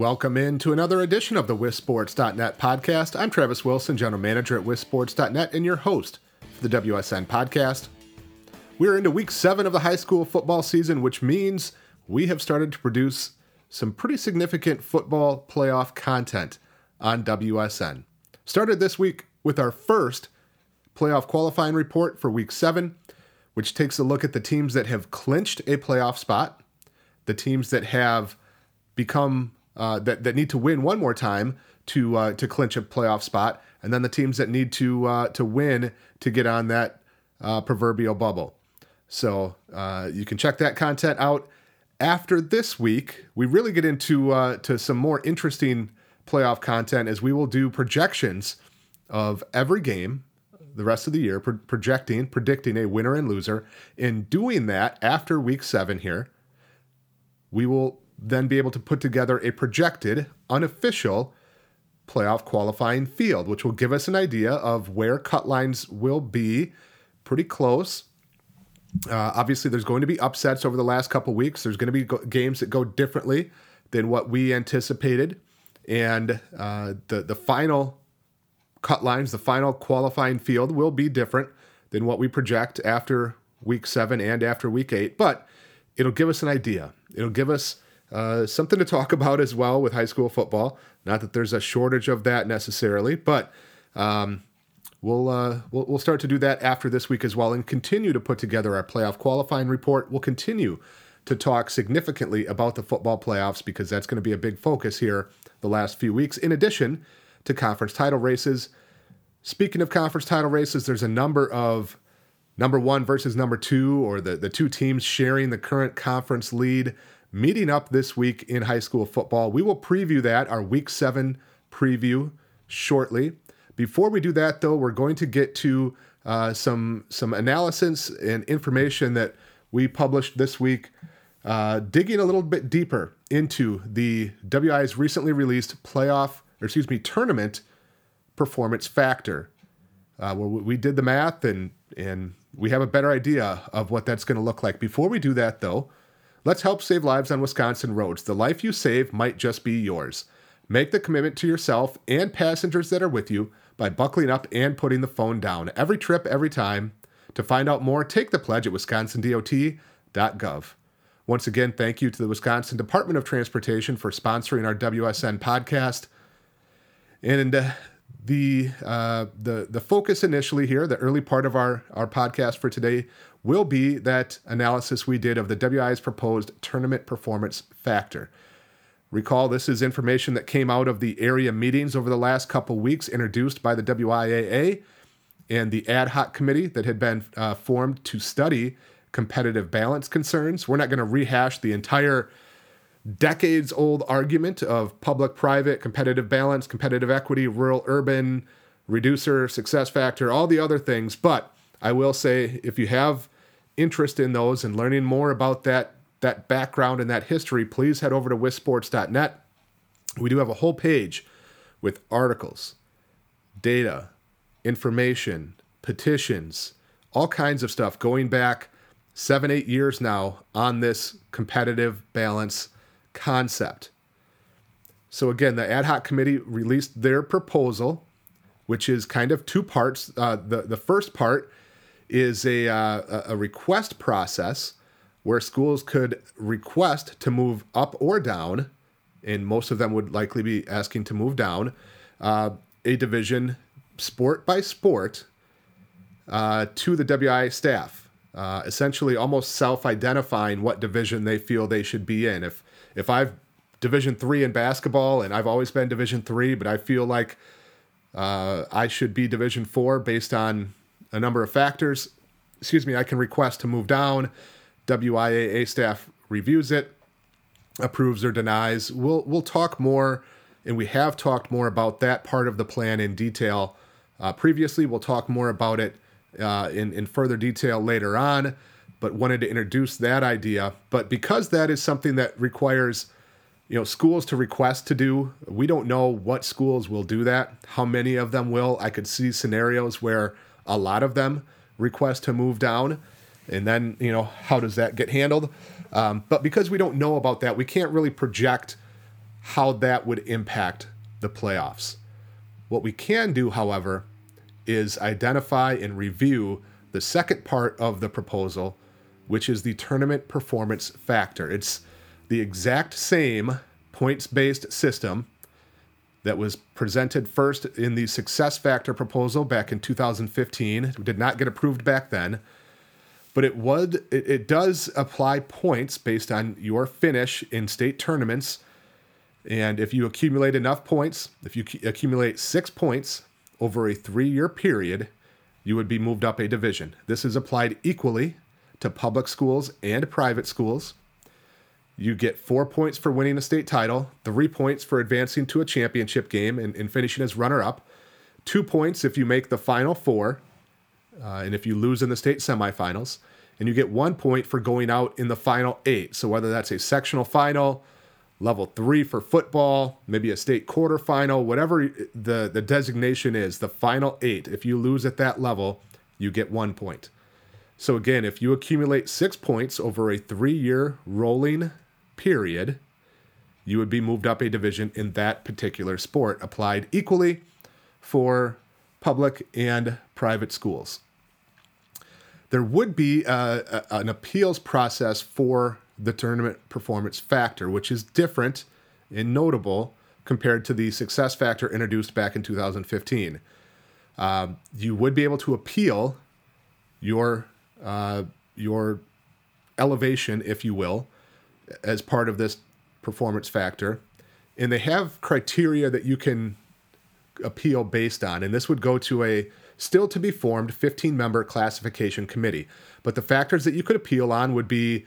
Welcome in to another edition of the WisSports.net podcast. I'm Travis Wilson, General Manager at WisSports.net, and your host for the WSN podcast. We're into week seven of the high school football season, which means we have started to produce some pretty significant football playoff content on WSN. Started this week with our first playoff qualifying report for week seven, which takes a look at the teams that have clinched a playoff spot, the teams that have become uh, that that need to win one more time to uh, to clinch a playoff spot, and then the teams that need to uh, to win to get on that uh, proverbial bubble. So uh, you can check that content out. After this week, we really get into uh, to some more interesting playoff content as we will do projections of every game the rest of the year, pro- projecting, predicting a winner and loser. In doing that, after week seven here, we will then be able to put together a projected, unofficial playoff qualifying field, which will give us an idea of where cut lines will be pretty close. Uh, obviously, there's going to be upsets over the last couple weeks. There's going to be go- games that go differently than what we anticipated, and uh, the the final cut lines, the final qualifying field will be different than what we project after week seven and after week eight. But it'll give us an idea. It'll give us uh, something to talk about as well with high school football. Not that there's a shortage of that necessarily, but um, we'll, uh, we'll we'll start to do that after this week as well, and continue to put together our playoff qualifying report. We'll continue to talk significantly about the football playoffs because that's going to be a big focus here the last few weeks. In addition to conference title races. Speaking of conference title races, there's a number of number one versus number two, or the, the two teams sharing the current conference lead meeting up this week in high school football. We will preview that, our week seven preview, shortly. Before we do that, though, we're going to get to uh, some some analysis and information that we published this week, uh, digging a little bit deeper into the WIAA's recently released playoff, or excuse me, tournament performance factor. Uh, where we did the math and and we have a better idea of what that's going to look like. Before we do that, though, Let's help save lives on Wisconsin roads. The life you save might just be yours. Make the commitment to yourself and passengers that are with you by buckling up and putting the phone down. Every trip, every time. To find out more, take the pledge at wisconsindot.gov. Once again, thank you to the Wisconsin Department of Transportation for sponsoring our WSN podcast. And uh, the uh, the the focus initially here, the early part of our our podcast for today, will be that analysis we did of the WIAA's proposed tournament performance factor. Recall, this is information that came out of the area meetings over the last couple weeks, introduced by the WIAA and the ad hoc committee that had been uh, formed to study competitive balance concerns. We're not going to rehash the entire decades old argument of public private, competitive balance, competitive equity, rural urban, reducer, success factor, all the other things, but I will say if you have interest in those and learning more about that that background and that history, please head over to wissports.net. We do have a whole page with articles, data, information, petitions, all kinds of stuff going back seven, eight years now on this competitive balance concept. So, again, the ad hoc committee released their proposal, which is kind of two parts. Uh, the, the first part is a, uh, a request process where schools could request to move up or down, and most of them would likely be asking to move down, uh, a division sport by sport uh, to the WIAA staff, uh, essentially almost self-identifying what division they feel they should be in. If if I've Division three in basketball and I've always been Division three, but I feel like uh, I should be Division four based on a number of factors. Excuse me, I can request to move down. WIAA staff reviews it, approves or denies. We'll we'll talk more, and we have talked more about that part of the plan in detail uh, previously. We'll talk more about it uh, in in further detail later on. But wanted to introduce that idea. But because that is something that requires you know schools to request to do we don't know what schools will do that how many of them will i could see scenarios where a lot of them request to move down. And then, you know, how does that get handled? Um, but because we don't know about that, we can't really project how that would impact the playoffs. What we can do, however, is identify and review the second part of the proposal, which is the tournament performance factor. It's the exact same points based system that was presented first in the success factor proposal back in 2015. It did not get approved back then, but it would it, it does apply points based on your finish in state tournaments. And if you accumulate enough points, if you accumulate six points over a three year period, you would be moved up a division. This is applied equally to public schools and private schools. You get four points for winning a state title, three points for advancing to a championship game and, and finishing as runner up, two points if you make the final four, uh, and if you lose in the state semifinals, and you get one point for going out in the final eight. So whether that's a sectional final, level three for football, maybe a state quarterfinal, whatever the, the designation is, the final eight, if you lose at that level, you get one point. So again, if you accumulate six points over a three year rolling period, you would be moved up a division in that particular sport, applied equally for public and private schools. There would be a, a, an appeals process for the tournament performance factor, which is different and notable compared to the success factor introduced back in 2015. Um, you would be able to appeal your uh, your elevation, if you will, as part of this performance factor. And they have criteria that you can appeal based on. And this would go to a still to be formed 15 member classification committee. But the factors that you could appeal on would be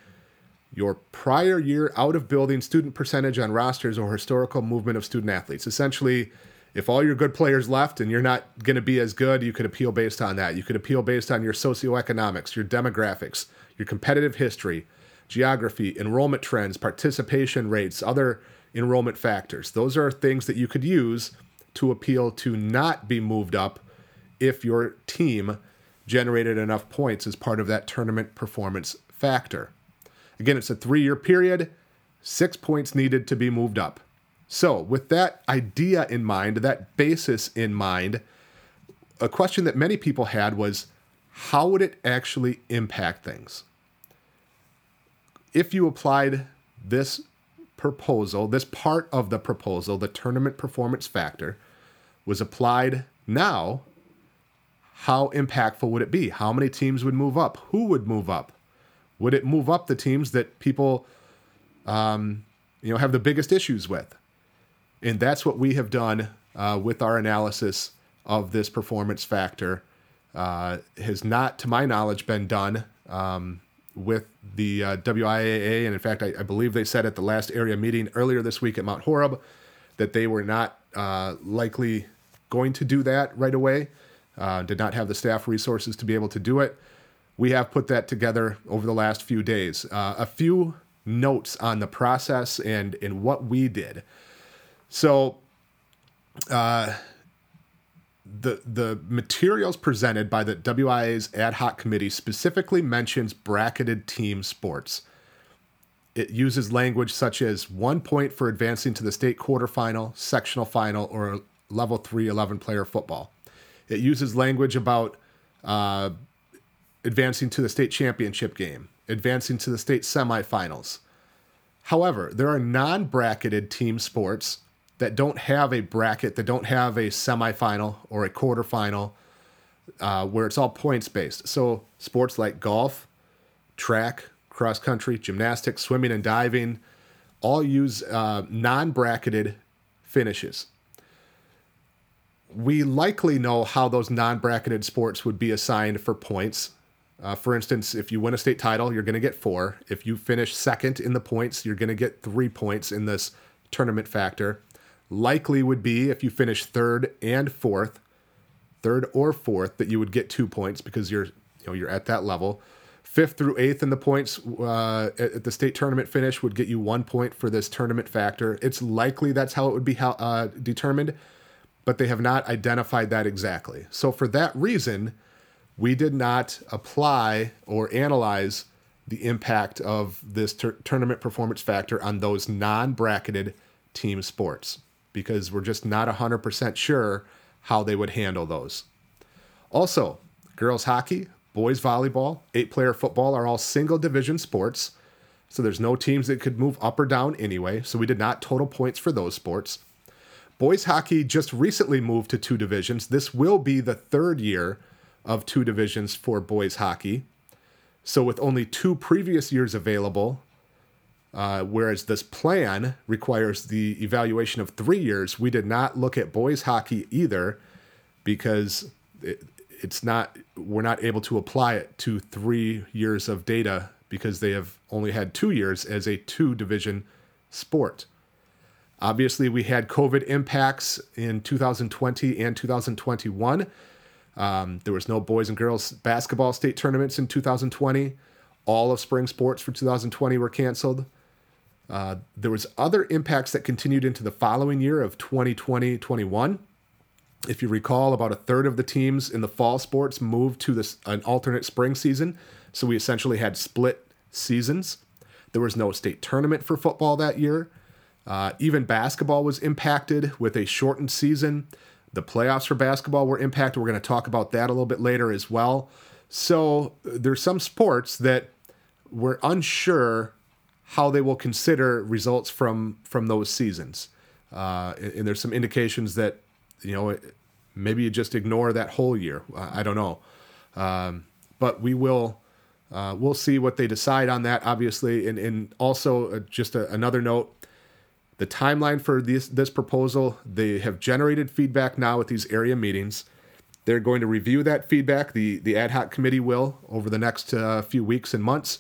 your prior year out of building student percentage on rosters or historical movement of student athletes. Essentially, if all your good players left and you're not going to be as good, you could appeal based on that. You could appeal based on your socioeconomics, your demographics, your competitive history, geography, enrollment trends, participation rates, other enrollment factors. Those are things that you could use to appeal to not be moved up if your team generated enough points as part of that tournament performance factor. Again, it's a three year period, six points needed to be moved up. So, with that idea in mind, that basis in mind, a question that many people had was how would it actually impact things? If you applied this proposal, this part of the proposal, the tournament performance factor, was applied now, how impactful would it be? How many teams would move up? Who would move up? Would it move up the teams that people, um, you know, have the biggest issues with? And that's what we have done uh, with our analysis of this performance factor. Uh, has not, to my knowledge, been done um, with the uh, WIAA. And in fact, I, I, believe they said at the last area meeting earlier this week at Mount Horeb that they were not uh, likely going to do that right away, uh, did not have the staff resources to be able to do it. We have put that together over the last few days. Uh, a few notes on the process and, and what we did. So, uh, the the materials presented by the WIAA's ad hoc committee specifically mentions bracketed team sports. It uses language such as one point for advancing to the state quarterfinal, sectional final, or level three 11 player football. It uses language about uh, advancing to the state championship game, advancing to the state semifinals. However, there are non bracketed team sports that don't have a bracket, that don't have a semifinal or a quarterfinal, uh, where it's all points based. So sports like golf, track, cross country, gymnastics, swimming, and diving all use uh, non bracketed finishes. We likely know how those non bracketed sports would be assigned for points. Uh, for instance, if you win a state title, you're going to get four. If you finish second in the points, you're going to get three points in this tournament factor likely would be if you finish third and fourth, third or fourth, that you would get two points because you're you know you're at that level. Fifth through eighth in the points uh, at the state tournament finish would get you one point for this tournament factor. It's likely that's how it would be uh, determined, but they have not identified that exactly. So for that reason, we did not apply or analyze the impact of this tournament performance factor on those non-bracketed team sports because we're just not 100% sure how they would handle those. Also, girls hockey, boys volleyball, eight player football are all single division sports. So there's no teams that could move up or down anyway. So we did not total points for those sports. Boys hockey just recently moved to two divisions. This will be the third year of two divisions for boys hockey. So with only two previous years available, uh, whereas this plan requires the evaluation of three years, we did not look at boys hockey either because it, it's not we're not able to apply it to three years of data because they have only had two years as a two division sport. Obviously, we had COVID impacts in 2020 and 2021. Um, there was no boys and girls basketball state tournaments in 2020. All of spring sports for 2020 were canceled. Uh, there was other impacts that continued into the following year of 2020-21. If you recall, about a third of the teams in the fall sports moved to this an alternate spring season, so we essentially had split seasons. There was no state tournament for football that year. Uh, even basketball was impacted with a shortened season. The playoffs for basketball were impacted. We're going to talk about that a little bit later as well. So there's some sports that we're unsure how they will consider results from from those seasons. Uh, and there's some indications that you know maybe you just ignore that whole year. I don't know, um, but we will. Uh, we'll see what they decide on that, obviously, and and also uh, just a, another note: the timeline for this this proposal. They have generated feedback now at these area meetings. They're going to review that feedback. The the ad hoc committee will over the next uh, few weeks and months.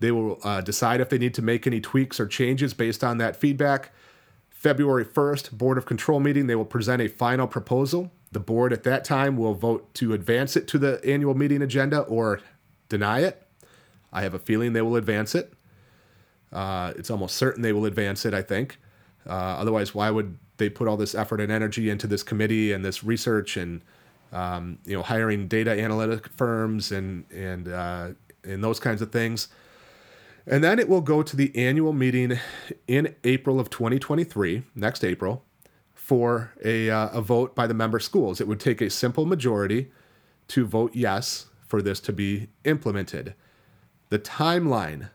They will uh, decide if they need to make any tweaks or changes based on that feedback. February 1st, Board of Control meeting, they will present a final proposal. The board at that time will vote to advance it to the annual meeting agenda or deny it. I have a feeling they will advance it. Uh, it's almost certain they will advance it, I think. Uh, otherwise, why would they put all this effort and energy into this committee and this research and um, you know hiring data analytic firms and and uh, and those kinds of things? And then it will go to the annual meeting in April of 2023, next April, for a, uh, a vote by the member schools. It would take a simple majority to vote yes for this to be implemented. The timeline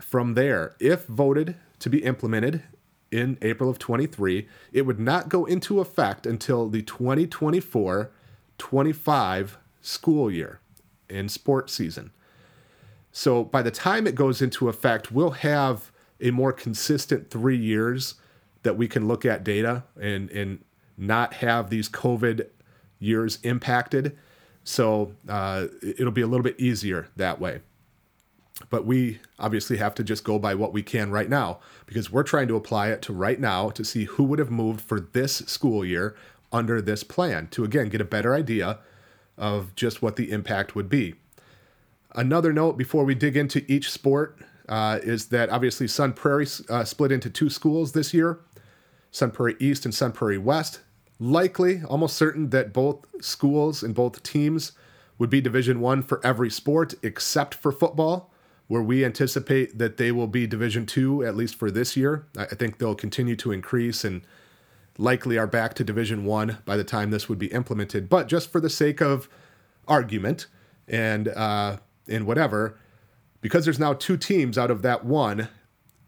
from there, if voted to be implemented in April of 23, it would not go into effect until the 2024 25 school year in sports season. So by the time it goes into effect, we'll have a more consistent three years that we can look at data and and not have these COVID years impacted. So uh, it'll be a little bit easier that way. But we obviously have to just go by what we can right now because we're trying to apply it to right now to see who would have moved for this school year under this plan to again get a better idea of just what the impact would be. Another note before we dig into each sport uh, is that obviously Sun Prairie uh, split into two schools this year Sun Prairie East and Sun Prairie West. Likely, almost certain that both schools and both teams would be Division One for every sport except for football, where we anticipate that they will be Division Two at least for this year. I think they'll continue to increase and likely are back to Division One by the time this would be implemented. But just for the sake of argument and uh, and whatever, because there's now two teams out of that one,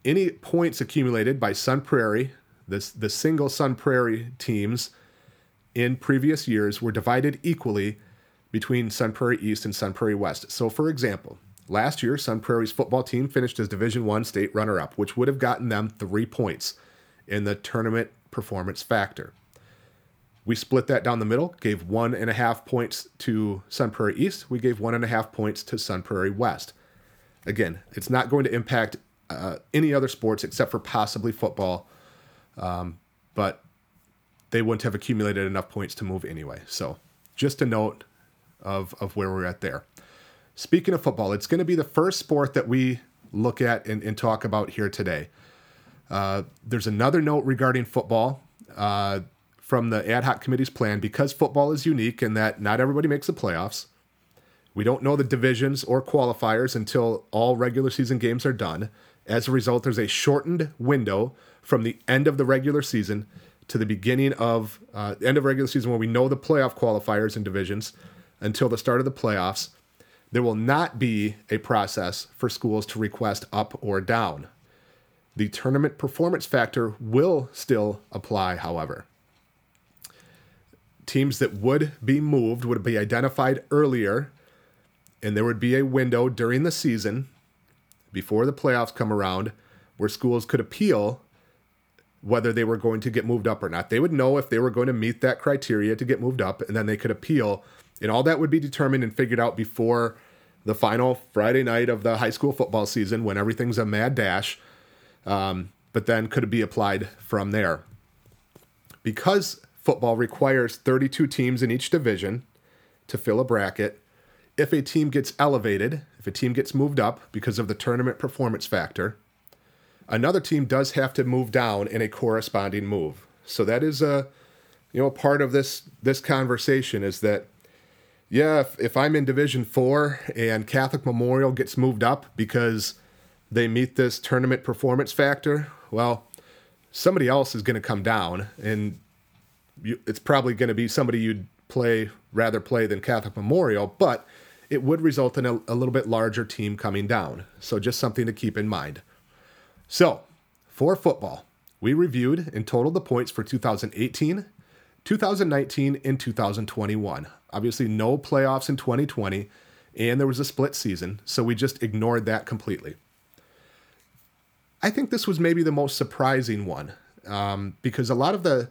any points accumulated by Sun Prairie, this the single Sun Prairie teams in previous years were divided equally between Sun Prairie East and Sun Prairie West. So for example, last year Sun Prairie's football team finished as Division 1 state runner-up, which would have gotten them 3 points in the tournament performance factor. We split that down the middle, gave one and a half points to Sun Prairie East. We gave one and a half points to Sun Prairie West. Again, it's not going to impact uh, any other sports except for possibly football, um, but they wouldn't have accumulated enough points to move anyway. So, just a note of, of where we're at there. Speaking of football, it's going to be the first sport that we look at and, and talk about here today. Uh, there's another note regarding football. Uh, from the ad hoc committee's plan because football is unique in that not everybody makes the playoffs. We don't know the divisions or qualifiers until all regular season games are done. As a result, there's a shortened window from the end of the regular season to the beginning of uh, end of regular season when we know the playoff qualifiers and divisions until the start of the playoffs. There will not be a process for schools to request up or down. The tournament performance factor will still apply, however. Teams that would be moved would be identified earlier, and there would be a window during the season before the playoffs come around where schools could appeal whether they were going to get moved up or not. They would know if they were going to meet that criteria to get moved up, and then they could appeal. And all that would be determined and figured out before the final Friday night of the high school football season when everything's a mad dash, um, but then could be applied from there. Because football requires 32 teams in each division to fill a bracket, if a team gets elevated, if a team gets moved up because of the tournament performance factor, another team does have to move down in a corresponding move. So that is a you know part of this this conversation is that yeah, if, if I'm in Division Four and Catholic Memorial gets moved up because they meet this tournament performance factor, well, somebody else is going to come down, and you, it's probably going to be somebody you'd play rather play than Catholic Memorial, but it would result in a, a little bit larger team coming down. So just something to keep in mind. So for football, we reviewed and totaled the points for 2018, 2019, and 2021. Obviously, no playoffs in 2020, and there was a split season, so we just ignored that completely. I think this was maybe the most surprising one um, because a lot of the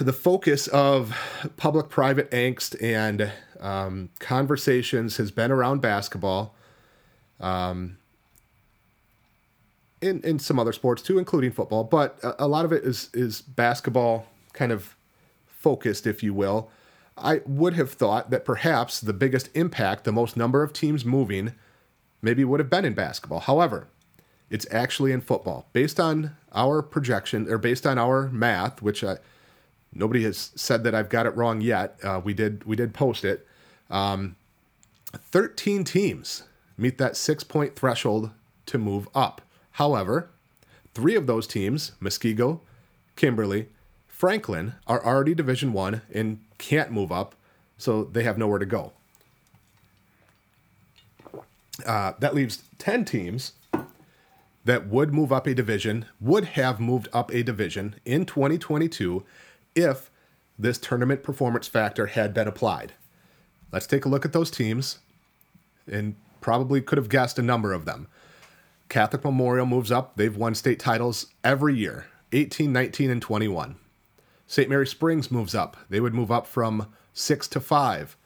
the focus of public private angst and um, conversations has been around basketball um, in, in some other sports too including football but a, a, lot of it is is basketball kind of focused if you will. I would have thought that perhaps the biggest impact the most number of teams moving maybe would have been in basketball. However it's actually in football. Based on our projection or based on our math which i Nobody has said that I've got it wrong yet. Uh, we did we did post it. Um, Thirteen teams meet that six point threshold to move up. However, three of those teams, Muskego, Kimberly, Franklin, are already Division One and can't move up, so they have nowhere to go. Uh, that leaves ten teams that would move up a division, would have moved up a division in 2022 if this tournament performance factor had been applied. Let's take a look at those teams and probably could have guessed a number of them. Catholic Memorial moves up. They've won state titles every year 18, 19, and 21. St. Mary Springs moves up. They would move up from six to five.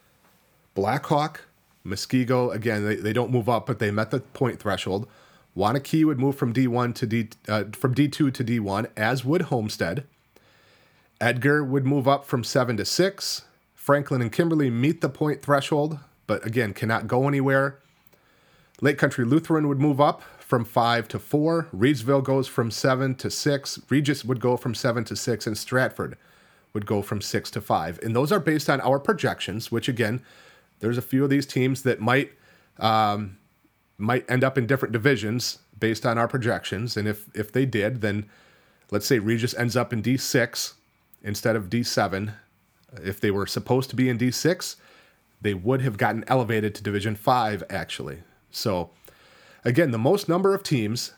Blackhawk, Muskego, again, they, they don't move up, but they met the point threshold. Waunakee would move from D1 to D uh, from D2 to D1, as would Homestead. Edgar would move up from seven to six. Franklin and Kimberly meet the point threshold, but again, cannot go anywhere. Lake Country Lutheran would move up from five to four. Reedsville goes from seven to six. Regis would go from seven to six, and Stratford would go from six to five. And those are based on our projections, which again, there's a few of these teams that might um, might end up in different divisions based on our projections. And if if they did, then let's say Regis ends up in D6 instead of D7. If they were supposed to be in D6, they would have gotten elevated to Division 5, actually. So, again, the most number of teams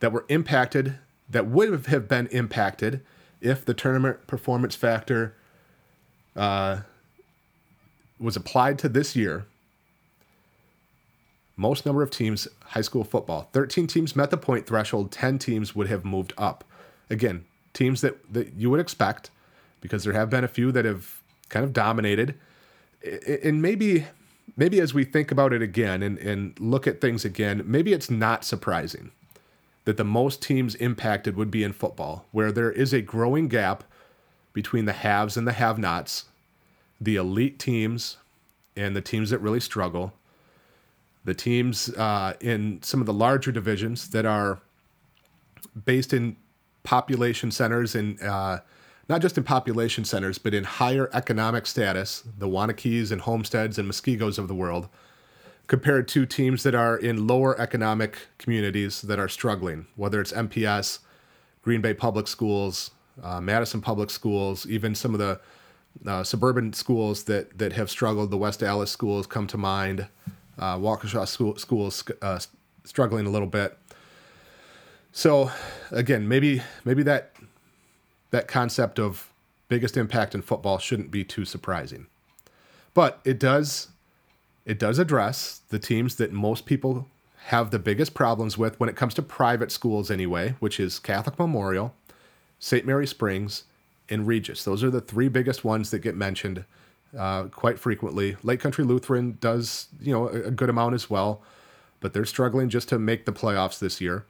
that were impacted, that would have been impacted if the tournament performance factor uh, was applied to this year. Most number of teams, high school football. 13 teams met the point threshold, 10 teams would have moved up. Again, teams that, that you would expect because there have been a few that have kind of dominated. And maybe maybe as we think about it again and, and look at things again, maybe it's not surprising that the most teams impacted would be in football, where there is a growing gap between the haves and the have nots, the elite teams and the teams that really struggle, the teams uh, in some of the larger divisions that are based in population centers and uh, not just in population centers, but in higher economic status, the Waunakees and Homesteads and Muskegos of the world, compared to teams that are in lower economic communities that are struggling, whether it's MPS, Green Bay Public Schools, uh, Madison Public Schools, even some of the uh, suburban schools that that have struggled. The West Allis schools come to mind. Uh, Waukesha school, schools uh, struggling a little bit. So, again, maybe maybe that that concept of biggest impact in football shouldn't be too surprising, but it does it does address the teams that most people have the biggest problems with when it comes to private schools anyway, which is Catholic Memorial, St. Mary Springs, and Regis. Those are the three biggest ones that get mentioned uh, quite frequently. Lake Country Lutheran does, you know, a, a, good amount as well, but they're struggling just to make the playoffs this year.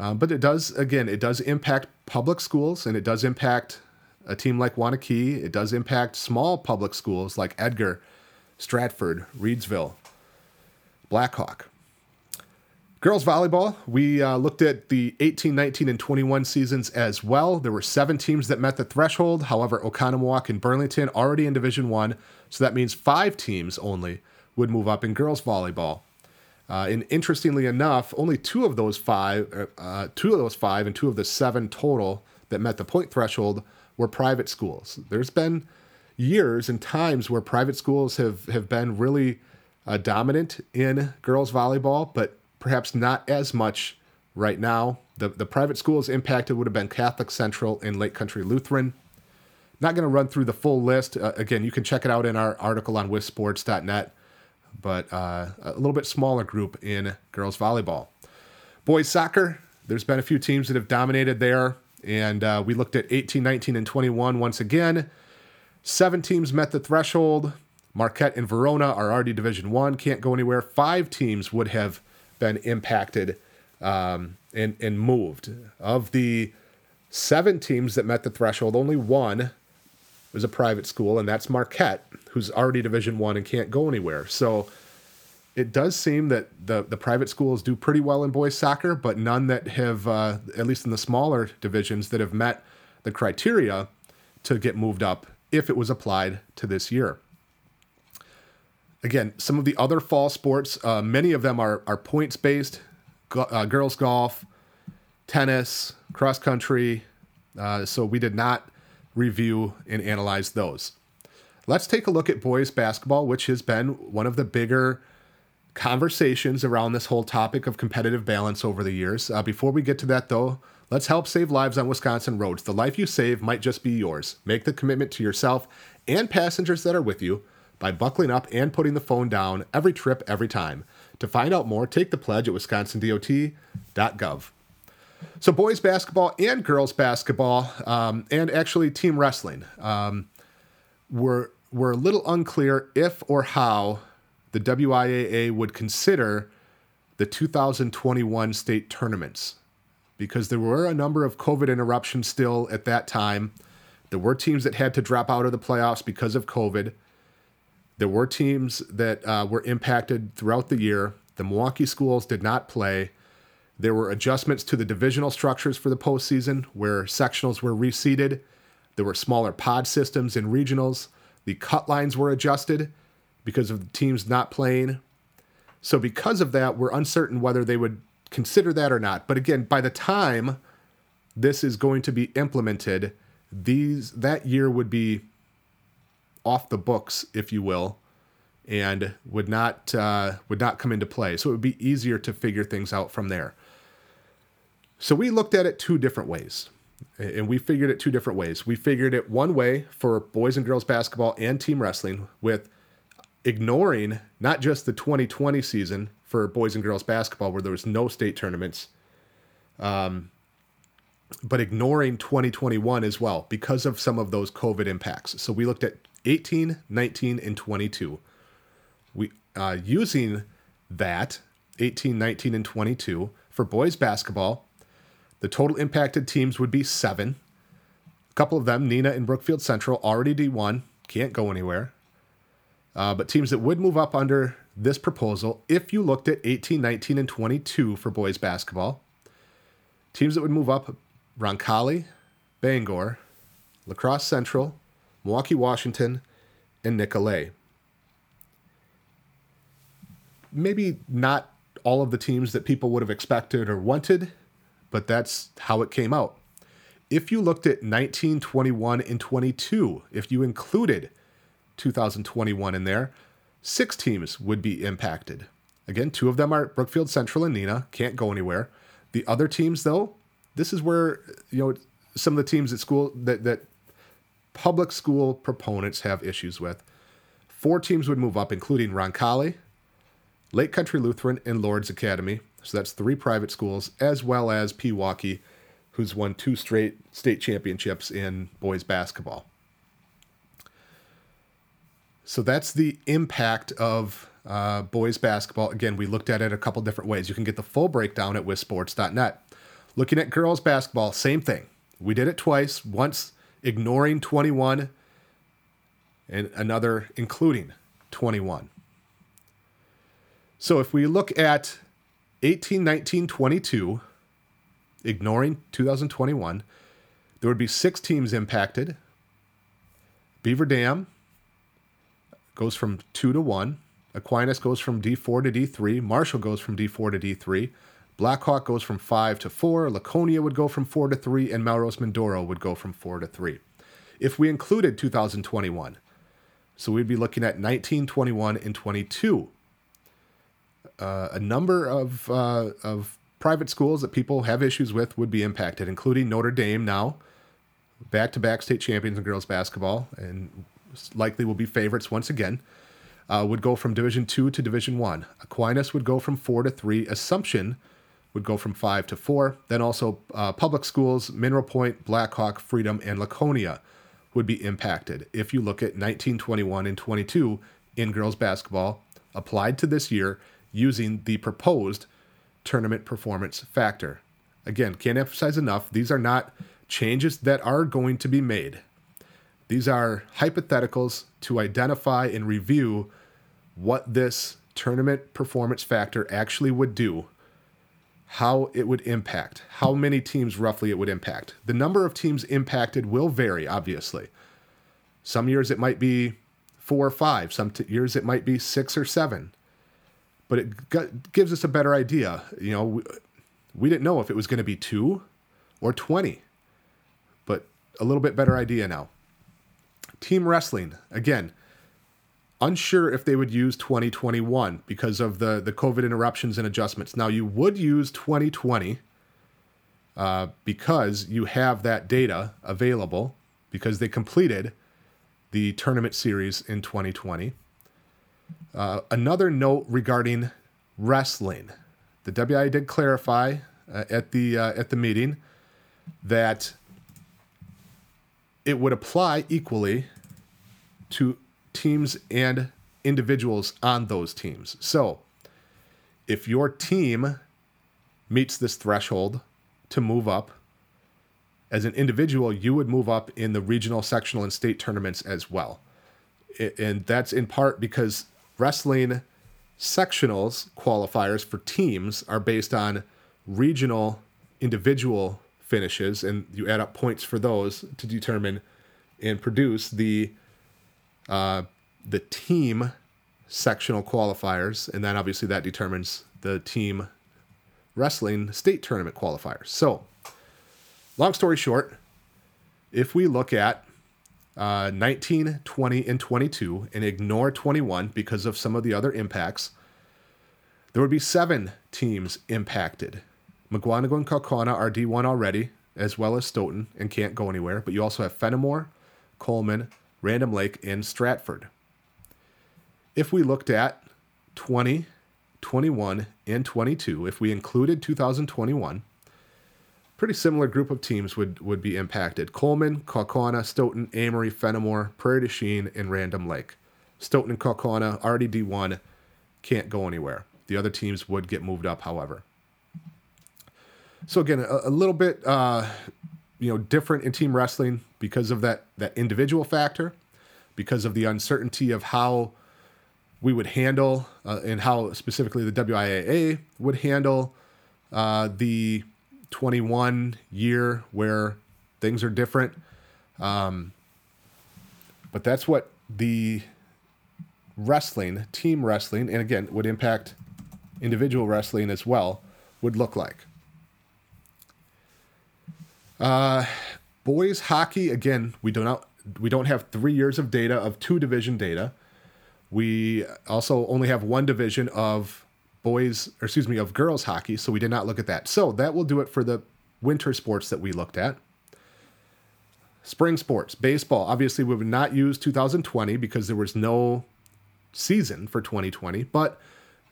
Um, but it does, again, it does impact public schools and it does impact a team like Waunakee. It does impact small public schools like Edgar, Stratford, Reedsville, Blackhawk. Girls volleyball, we uh, looked at the 18, 19, and 21 seasons as well. There were seven teams that met the threshold. However, Oconomowoc and Burlington already in Division One, so that means five teams only would move up in girls volleyball. Uh, and interestingly enough, only two of those five, uh, two of those five, and two of the seven total that met the point threshold were private schools. There's been years and times where private schools have have been really uh, dominant in girls volleyball, but perhaps not as much right now. The, the private schools impacted would have been Catholic Central and Lake Country Lutheran. Not going to run through the full list. Uh, again, you can check it out in our article on wissports.net, but uh, a little bit smaller group in girls volleyball. Boys soccer, there's been a few teams that have dominated there, and uh, we looked at 18, 19, and 21 once again. Seven teams met the threshold. Marquette and Verona are already Division One, can't go anywhere. Five teams would have been impacted um, and, and moved. Of the seven teams that met the threshold, only one was a private school, and that's Marquette, who's already Division One and can't go anywhere. So it does seem that the the private schools do pretty well in boys soccer, but none that have, uh, at least in the smaller divisions, that have met the criteria to get moved up if it was applied to this year again, some of the other fall sports, uh, many of them are, are points based go, uh, girls golf, tennis, cross country. Uh, so we did not review and analyze those. Let's take a look at boys basketball, which has been one of the bigger conversations around this whole topic of competitive balance over the years. Uh, before we get to that, though, let's help save lives on Wisconsin roads. The life you save might just be yours. Make the commitment to yourself and passengers that are with you by buckling up and putting the phone down every trip, every time. To find out more, take the pledge at wisconsindot.gov. So, boys basketball and girls basketball, um, and actually team wrestling, um, were, were a little unclear if or how the WIAA would consider the 2021 state tournaments because there were a number of COVID interruptions still at that time. There were teams that had to drop out of the playoffs because of COVID. There were teams that uh, were impacted throughout the year. The Milwaukee schools did not play. There were adjustments to the divisional structures for the postseason where sectionals were reseeded. There were smaller pod systems in regionals. The cut lines were adjusted because of the teams not playing. So, because of that, we're uncertain whether they would consider that or not. But again, by the time this is going to be implemented, these that year would be off the books, if you will, and would not uh, would not come into play. So it would be easier to figure things out from there. So we looked at it two different ways, and we figured it two different ways. We figured it one way for boys and girls basketball and team wrestling, with ignoring not just the 2020 season for boys and girls basketball, where there was no state tournaments. Um, but ignoring 2021 as well because of some of those COVID impacts. So we looked at 18, 19, and 22. We uh, using that 18, 19, and 22 for boys basketball. The total impacted teams would be seven. A couple of them, Neenah and Brookfield Central, already D1, can't go anywhere. Uh, but teams that would move up under this proposal, if you looked at 18, 19, and 22 for boys basketball, teams that would move up Roncalli, Bangor, La Crosse Central, Milwaukee, Washington, and Nicolet. maybe not all of the teams that people would have expected or wanted, but that's how it came out. If you looked at 19, 21, and 22, if you included 2021 in there, six teams would be impacted. Again, two of them are Brookfield Central and Neenah, can't go anywhere. The other teams, though, this is where you know some of the teams at school that that public school proponents have issues with. Four teams would move up, including Roncalli, Lake Country Lutheran, and Lourdes Academy. So that's three private schools, as well as Pewaukee, who's won two straight state championships in boys basketball. So that's the impact of uh, boys basketball. Again, we looked at it a couple different ways. You can get the full breakdown at wissports.net. Looking at girls basketball, same thing. We did it twice, once ignoring 21 and another including 21. So if we look at 18, 19, 22, ignoring 2021, there would be six teams impacted. Beaver Dam goes from two to one. Aquinas goes from D4 to D3. Marshall goes from D4 to D3. Blackhawk goes from 5 to 4. Laconia would go from 4 to 3. And Melrose Mindoro would go from 4 to 3. If we included 2021, so we'd be looking at 19, 21, and 22. Uh, a number of, uh, of private schools that people have issues with would be impacted, including Notre Dame now, back to back state champions in girls basketball, and likely will be favorites once again. Uh, would go from Division Two to Division One. Aquinas would go from four to three. Assumption would go from five to four. Then also uh, public schools, Mineral Point, Blackhawk, Freedom, and Laconia would be impacted. If you look at 1921 and 22 in girls basketball applied to this year using the proposed tournament performance factor. Again, can't emphasize enough, these are not changes that are going to be made. These are hypotheticals to identify and review what this tournament performance factor actually would do, how it would impact, how many teams roughly it would impact. The number of teams impacted will vary, obviously. Some years it might be four or five, some t- years it might be six or seven but it g- gives us a better idea. You know, we, we didn't know if it was going to be two or 20, but a little bit better idea now. Team wrestling, again, unsure if they would use 2021 because of the, the COVID interruptions and adjustments. Now, you would use 2020 uh, because you have that data available because they completed the tournament series in 2020. Uh, another note regarding wrestling. The WIAA did clarify uh, at the uh, at the meeting that it would apply equally to teams and individuals on those teams. So, if your team meets this threshold to move up, as an individual, you would move up in the regional, sectional, and state tournaments as well. And that's in part because wrestling sectionals qualifiers for teams are based on regional individual finishes, and you add up points for those to determine and produce the uh, the team sectional qualifiers, and then obviously that determines the team wrestling state tournament qualifiers. So, long story short, if we look at uh, 19, 20, and 22, and ignore 21 because of some of the other impacts, there would be seven teams impacted. Mukwonago and Kaukauna are D1 already, as well as Stoughton, and can't go anywhere. But you also have Fennimore, Coleman, Random Lake, and Stratford. If we looked at 20, 21, and 22, if we included 2021, pretty similar group of teams would, would be impacted. Coleman, Kaukauna, Stoughton, Amery, Fennimore, Prairie du Chien, and Random Lake. Stoughton and Kaukauna, already D1, can't go anywhere. The other teams would get moved up, however. So again, a, a little bit, uh, you know, different in team wrestling because of that that individual factor, because of the uncertainty of how we would handle uh, and how specifically the WIAA would handle uh, the 21 year where things are different. Um, but that's what the wrestling, team wrestling, and again, would impact individual wrestling as well, would look like. Uh, boys hockey, again, we do not we don't have three years of data of two division data. We also only have one division of boys, or excuse me, of girls hockey, so we did not look at that. So that will do it for the winter sports that we looked at. Spring sports, baseball. Obviously, we would not use 2020 because there was no season for 2020, but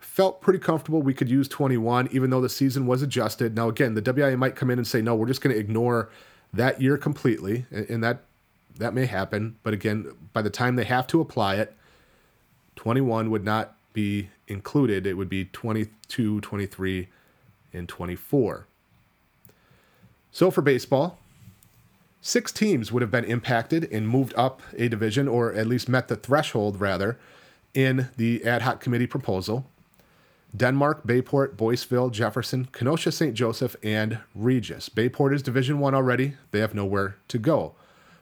felt pretty comfortable we could use 21, even though the season was adjusted. Now, again, the WIAA might come in and say, no, we're just going to ignore that year completely, and that that may happen. But again, by the time they have to apply it, 21 would not be included. It would be 22, 23, and 24. So for baseball, six teams would have been impacted and moved up a division, or at least met the threshold, rather, in the ad hoc committee proposal. Denmark, Bayport, Boyceville, Jefferson, Kenosha St. Joseph, and Regis. Bayport is Division One already. They have nowhere to go.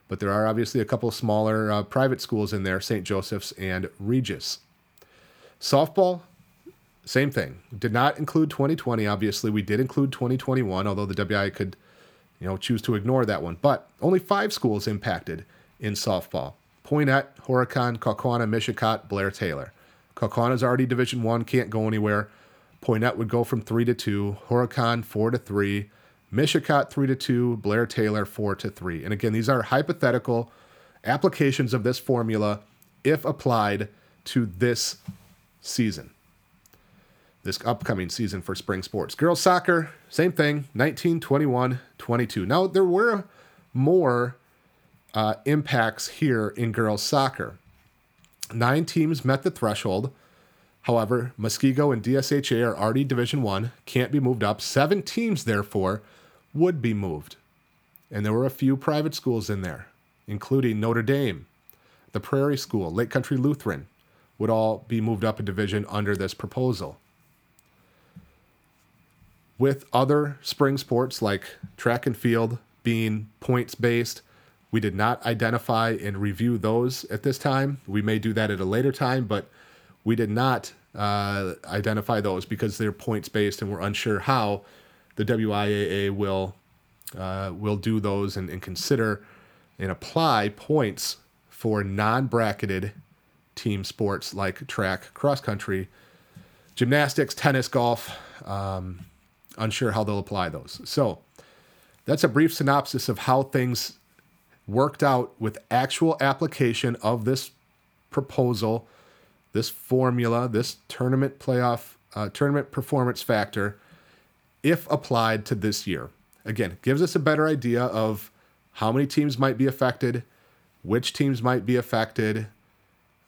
But there are obviously a couple smaller uh, private schools in there, St. Joseph's and Regis. Softball, same thing. Did not include 2020, obviously. We did include 2021, although the WIAA could, you know, choose to ignore that one. But only five schools impacted in softball. Poynette, Horicon, Kaukauna, Mishicot, Blair Taylor. Kaukauna's already Division One, can't go anywhere. Poynette would go from three to two, Horicon four to three, Mishicot three to two, Blair Taylor four to three. And again, these are hypothetical applications of this formula if applied to this season, this upcoming season for spring sports. Girls soccer, same thing, 19, 21, 22. Now, there were more uh, impacts here in girls soccer. Nine teams met the threshold. However, Muskego and DSHA are already Division One, can't be moved up. Seven teams, therefore, would be moved. And there were a few private schools in there, including Notre Dame, the Prairie School, Lake Country Lutheran, would all be moved up a division under this proposal. With other spring sports like track and field being points based, we did not identify and review those at this time. We may do that at a later time, but we did not uh, identify those because they're points based and we're unsure how the WIAA will uh, will do those and, and consider and apply points for non-bracketed team sports like track, cross country, gymnastics, tennis, golf. Um, unsure how they'll apply those. So that's a brief synopsis of how things worked out with actual application of this proposal, this formula, this tournament playoff, uh, tournament performance factor, if applied to this year. Again, gives us a better idea of how many teams might be affected, which teams might be affected,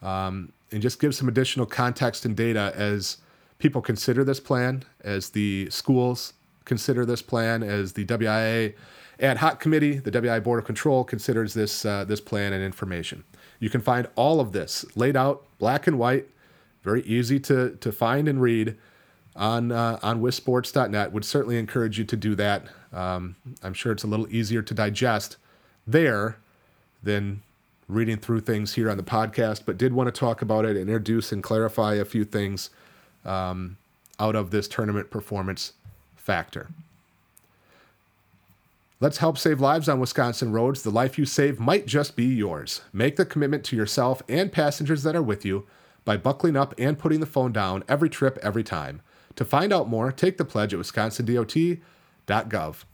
um, and just give some additional context and data as people consider this plan, as the schools consider this plan, as the WIAA ad hoc committee, the WIAA Board of Control considers this uh, this plan and information. You can find all of this laid out, black and white, very easy to to find and read on uh, on wissports.net. Would certainly encourage you to do that. Um, I'm sure it's a little easier to digest there than reading through things here on the podcast. But did want to talk about it and introduce and clarify a few things um, out of this tournament performance factor. Let's help save lives on Wisconsin roads. The life you save might just be yours. Make the commitment to yourself and passengers that are with you by buckling up and putting the phone down every trip, every time. To find out more, take the pledge at wisconsindot.gov.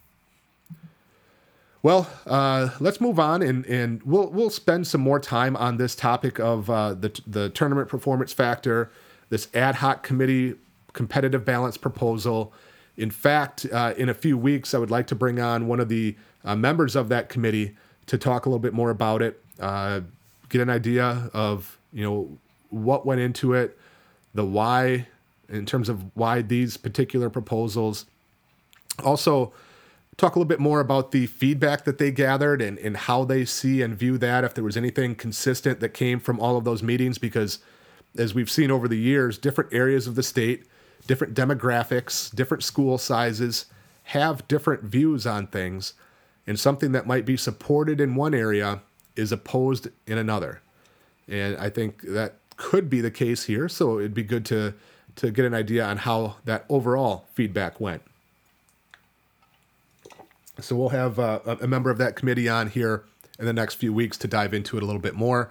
Well, uh, let's move on, and, and we'll we'll spend some more time on this topic of uh, the the tournament performance factor, this ad hoc committee competitive balance proposal, in fact, uh, in a few weeks, I would like to bring on one of the uh, members of that committee to talk a little bit more about it, uh, get an idea of you know what went into it, the why, in terms of why these particular proposals. Also, talk a little bit more about the feedback that they gathered and, and how they see and view that. If there was anything consistent that came from all of those meetings, because as we've seen over the years, different areas of the state different demographics, different school sizes have different views on things, and something that might be supported in one area is opposed in another. And I think that could be the case here. So it'd be good to to get an idea on how that overall feedback went. So we'll have uh, a member of that committee on here in the next few weeks to dive into it a little bit more.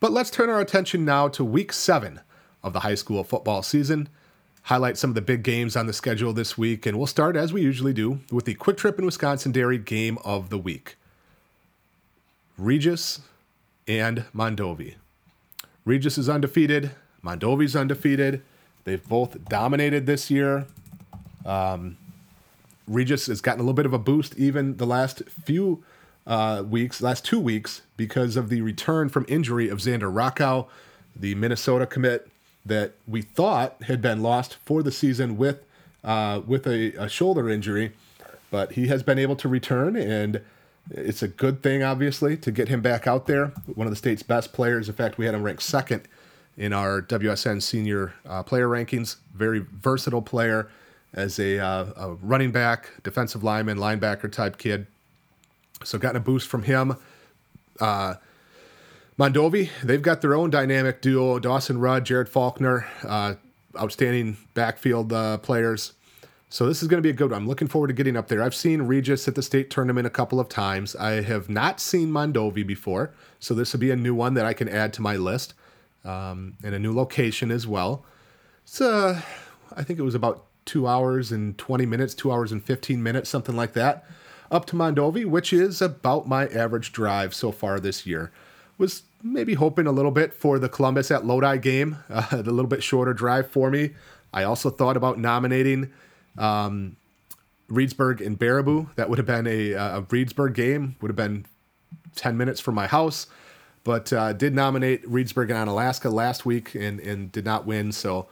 But let's turn our attention now to week seven of the high school football season. Highlight some of the big games on the schedule this week, and we'll start as we usually do with the Kwik Trip in Wisconsin Dairy game of the week. Regis and Mondovi. Regis is undefeated. Mondovi's undefeated. They've both dominated this year. Um, Regis has gotten a little bit of a boost even the last few uh, weeks, last two weeks, because of the return from injury of Xander Rockow, the Minnesota commit that we thought had been lost for the season with uh, with a, a shoulder injury, but he has been able to return, and it's a good thing, obviously, to get him back out there. One of the state's best players. In fact, we had him ranked second in our WSN senior uh, player rankings. Very versatile player as a, uh, a, running back, defensive lineman, linebacker type kid. So gotten a boost from him. Uh, Mondovi, they've got their own dynamic duo: Dawson Rudd, Jared Faulkner, uh, outstanding backfield uh, players. So this is going to be a good one. I'm looking forward to getting up there. I've seen Regis at the state tournament a couple of times. I have not seen Mondovi before, so this will be a new one that I can add to my list, um, and a new location as well. So I think it was about two hours and 20 minutes, two hours and 15 minutes, something like that, up to Mondovi, which is about my average drive so far this year. Was maybe hoping a little bit for the Columbus at Lodi game, uh, a little bit shorter drive for me. I also thought about nominating um, Reedsburg and Baraboo. That would have been a, a Reedsburg game, would have been 10 minutes from my house, but uh, did nominate Reedsburg and Onalaska last week and, and did not win. So,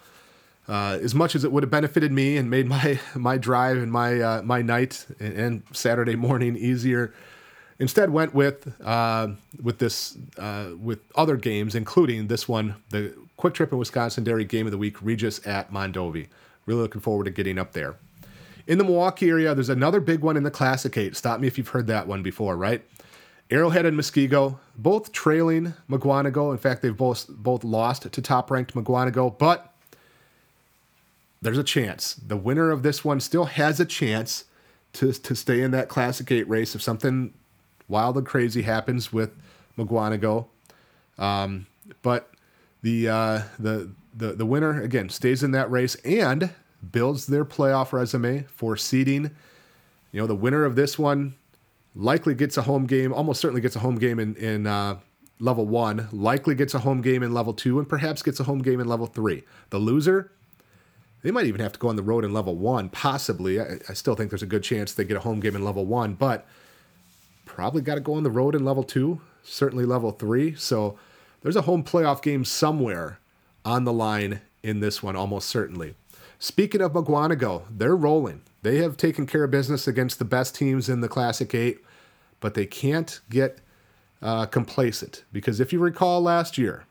uh, as much as it would have benefited me and made my my drive and my uh, my night and Saturday morning easier, instead went with uh, with this uh, with other games, including this one, the Kwik Trip in Wisconsin Dairy Game of the Week, Regis at Mondovi. Really looking forward to getting up there. In the Milwaukee area, there's another big one in the Classic 8. Stop me if you've heard that one before, right? Arrowhead and Muskego, both trailing Mukwonago. In fact, they've both both lost to top ranked Mukwonago, but there's a chance. The winner of this one still has a chance to, to stay in that Classic 8 race if something wild and crazy happens with Mukwonago. Um, but the uh, the the the winner again stays in that race and builds their playoff resume for seeding. You know, the winner of this one likely gets a home game, almost certainly gets a home game in in uh, level one, likely gets a home game in level two, and perhaps gets a home game in level three. The loser, they might even have to go on the road in level one, possibly. I, I still think there's a good chance they get a home game in level one, but probably got to go on the road in level two, certainly level three. So there's a home playoff game somewhere on the line in this one, almost certainly. Speaking of Mukwonago, they're rolling. They have taken care of business against the best teams in the Classic 8, but they can't get uh, complacent because if you recall last year,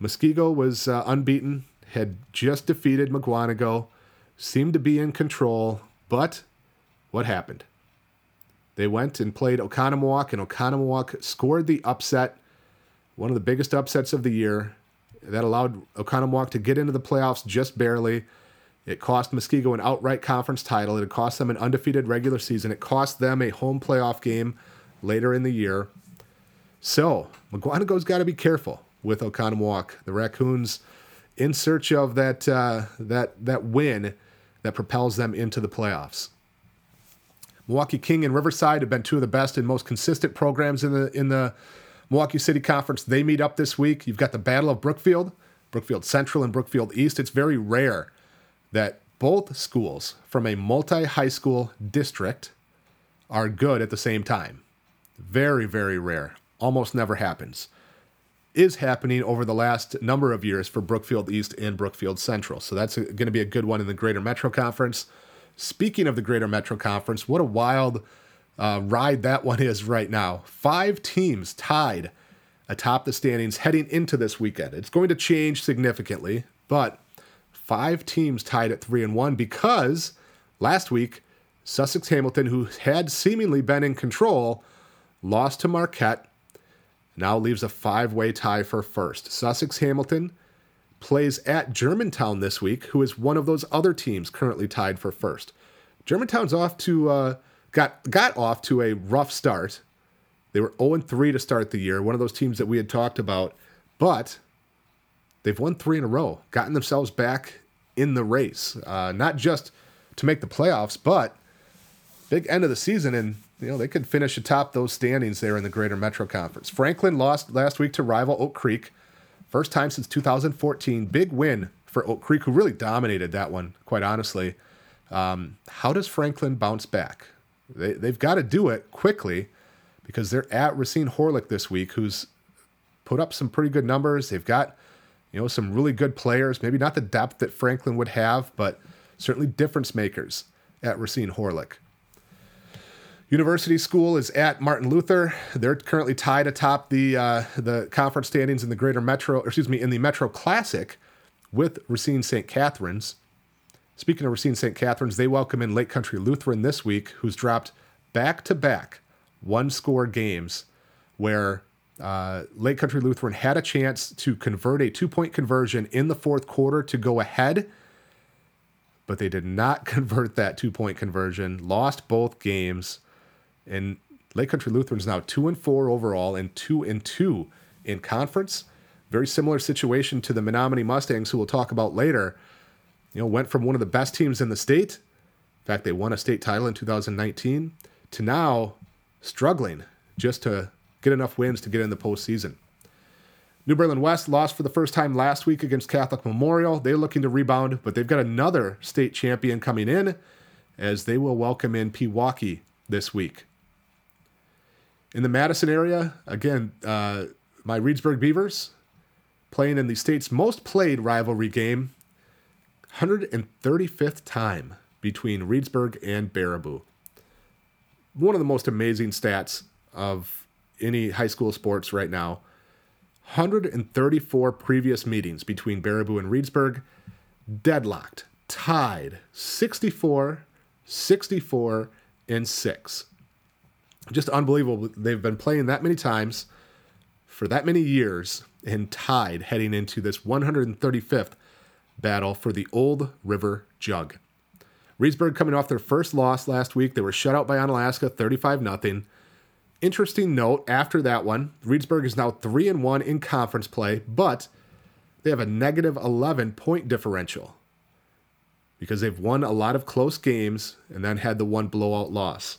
Muskego was uh, unbeaten, had just defeated Mukwonago, seemed to be in control, but what happened? They went and played Oconomowoc, and Oconomowoc scored the upset, one of the biggest upsets of the year. That allowed Oconomowoc to get into the playoffs just barely. It cost Muskego an outright conference title. It cost them an undefeated regular season. It cost them a home playoff game later in the year. So, Mukwonago's got to be careful with Oconomowoc. The Raccoons in search of that, uh, that, that win that propels them into the playoffs. Milwaukee King and Riverside have been two of the best and most consistent programs in the in the Milwaukee City Conference. They meet up this week. You've got the Battle of Brookfield, Brookfield Central and Brookfield East. It's very rare that both schools from a multi high school district are good at the same time. Very, very rare. Almost never happens. Is happening over the last number of years for Brookfield East and Brookfield Central. So that's going to be a good one in the Greater Metro Conference. Speaking of the Greater Metro Conference, what a wild uh, ride that one is right now. Five teams tied atop the standings heading into this weekend. It's going to change significantly, but five teams tied at three and one because last week Sussex Hamilton, who had seemingly been in control, lost to Marquette. Now leaves a five way tie for first. Sussex Hamilton plays at Germantown this week, who is one of those other teams currently tied for first. Germantown's off to uh, got got off to a rough start. They were 0 3 to start the year, one of those teams that we had talked about, but they've won three in a row, gotten themselves back in the race, uh, not just to make the playoffs, but big end of the season, and you know they could finish atop those standings there in the Greater Metro Conference. Franklin lost last week to rival Oak Creek, first time since 2014. Big win for Oak Creek, who really dominated that one, quite honestly. Um, how does Franklin bounce back? They, they've got to do it quickly because they're at Racine Horlick this week, who's put up some pretty good numbers. They've got you know some really good players, maybe not the depth that Franklin would have, but certainly difference makers at Racine Horlick. University School is at Martin Luther. They're currently tied atop the uh, the conference standings in the Greater Metro, excuse me, in the Metro Classic with Racine St. Catherine's. Speaking of Racine St. Catherine's, they welcome in Lake Country Lutheran this week, who's dropped back to back one score games where uh, Lake Country Lutheran had a chance to convert a two point conversion in the fourth quarter to go ahead, but they did not convert that two point conversion, lost both games. And Lake Country Lutheran is now two and four overall and two and two in conference. Very similar situation to the Menomonie Mustangs, who we'll talk about later. You know, went from one of the best teams in the state. In fact, they won a state title in 2019 to now struggling just to get enough wins to get in the postseason. New Berlin West lost for the first time last week against Catholic Memorial. They're looking to rebound, but they've got another state champion coming in as they will welcome in Pewaukee this week. In the Madison area, again, uh, my Reedsburg Beavers playing in the state's most played rivalry game, 135th time between Reedsburg and Baraboo. One of the most amazing stats of any high school sports right now. 134 previous meetings between Baraboo and Reedsburg, deadlocked, tied, 64, 64, and 6 just unbelievable. They've been playing that many times for that many years and tied heading into this 135th battle for the Old River Jug. Reedsburg coming off their first loss last week. They were shut out by Onalaska 35 0. Interesting note after that one, Reedsburg is now 3 and 1 in conference play, but they have a negative 11 point differential because they've won a lot of close games and then had the one blowout loss.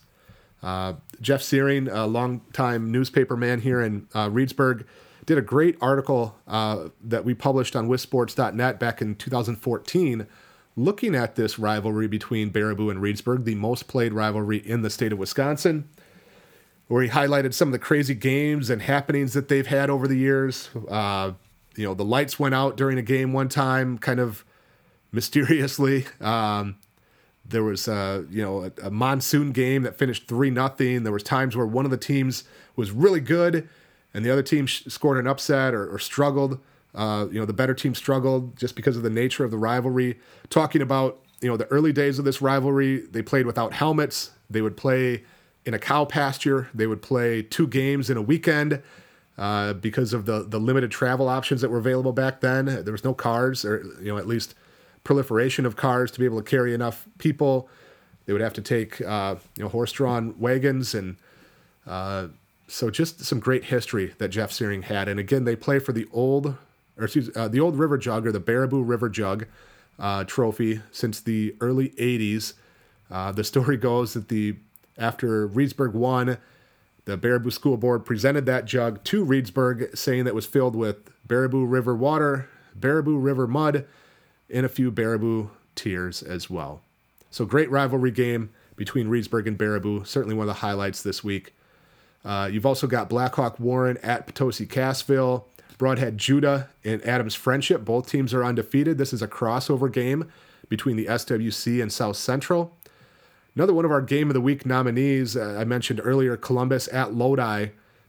Uh, Jeff Searing, a longtime newspaper man here in uh, Reedsburg, did a great article uh, that we published on wissports.net back in 2014 looking at this rivalry between Baraboo and Reedsburg, the most played rivalry in the state of Wisconsin, where he highlighted some of the crazy games and happenings that they've had over the years. Uh, you know, the lights went out during a game one time, kind of mysteriously. Um, there was, uh, you know, a, a, monsoon game that finished three nothing. There was times where one of the teams was really good, and the other team sh- scored an upset or, or struggled. Uh, you know, the better team struggled just because of the nature of the rivalry. Talking about, you know, the early days of this rivalry, they played without helmets. They would play in a cow pasture. They would play two games in a weekend. Uh, because of the the limited travel options that were available back then, there was no cars, or you know, at least proliferation of cars to be able to carry enough people. They would have to take uh, you know horse-drawn wagons, and uh, so just some great history that Jeff Searing had. And again, they play for the old, or excuse uh, the old River Jug or the Baraboo River Jug uh, trophy since the early '80s. Uh, the story goes that the after Reedsburg won, the Baraboo School Board presented that jug to Reedsburg, saying that was filled with Baraboo River water, Baraboo River mud, and a few Baraboo tears as well. So great rivalry game between Reedsburg and Baraboo. Certainly one of the highlights this week. Uh, you've also got Blackhawk Warren at Potosi Cassville. Brodhead Juda and Adams Friendship. Both teams are undefeated. This is a crossover game between the SWC and South Central. Another one of our Game of the Week nominees, uh, I mentioned earlier, Columbus at Lodi.